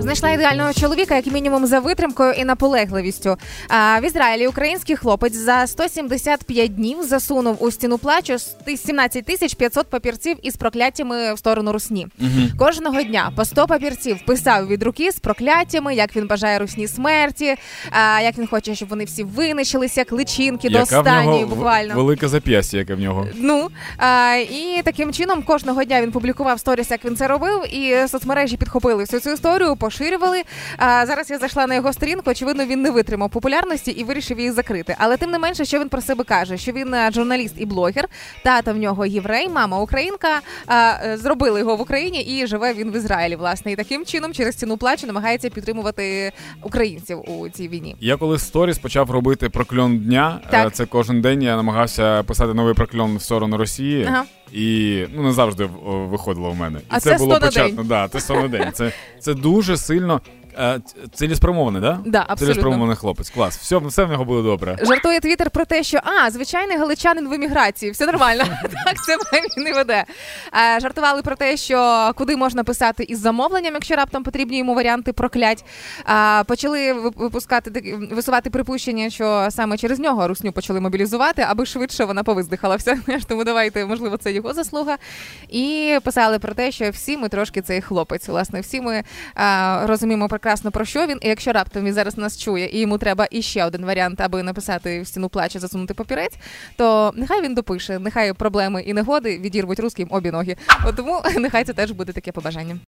Знайшла ідеального чоловіка, як мінімум, за витримкою і наполегливістю. А в Ізраїлі український хлопець за 175 днів засунув у стіну плачу 17 тисяч 500 папірців із прокляттями в сторону русні. Кожного дня по 100 папірців писав від руки з прокляттями, як він бажає русні смерті, а, як він хоче, щоб вони всі винищилися, як личинки до Яка останньої, буквально. велике зап'ястя, яке в нього. Ну а, і таким чином кожного дня він публікував сторіс, як він це робив, і соцмережі підхопили всю цю історію, поширювали. А зараз я зайшла на його сторінку. Очевидно, він не витримав популярності і вирішив її закрити. Але тим не менше, що він про себе каже, що він е, журналіст і блогер, тата в нього єврей, мама українка. А, е, зробили його в Україні і живе він в Ізраїлі. Власне, і таким чином через ціну плачу намагається підтримувати українців у цій війні. Я коли сторіс почав робити прокльон дня, Так. е, це кожен день я намагався писати новий прокльон в сторону Росії. Ага. І ну не завжди в- виходило в мене. І А це, це було початно. Да, це 100 на день. Це, це дуже сильно е, цілеспрямований, да? Да, абсолютно. Цілеспрямований хлопець. Клас. Все, все в нього буде добре. Жартує твіттер про те, що а звичайний галичанин в еміграції, все нормально. Так це не веде. Е, Жартували про те, що куди можна писати із замовленням, якщо раптом потрібні йому варіанти проклять. А, Почали випускати висувати припущення, що саме через нього русню почали мобілізувати, аби швидше вона повиздихала все. Знаєш, Тому давайте, можливо, це його заслуга. І писали про те, що всі ми трошки цей хлопець. Власне, всі ми а, розуміємо прекрасно про що він. І якщо раптом він зараз нас чує, і йому треба іще один варіант, аби написати в стіну плачу, засунути папірець, то нехай він допише, нехай проблеми і негоди відірвуть русським обі ноги. От тому нехай це теж буде таке побажання.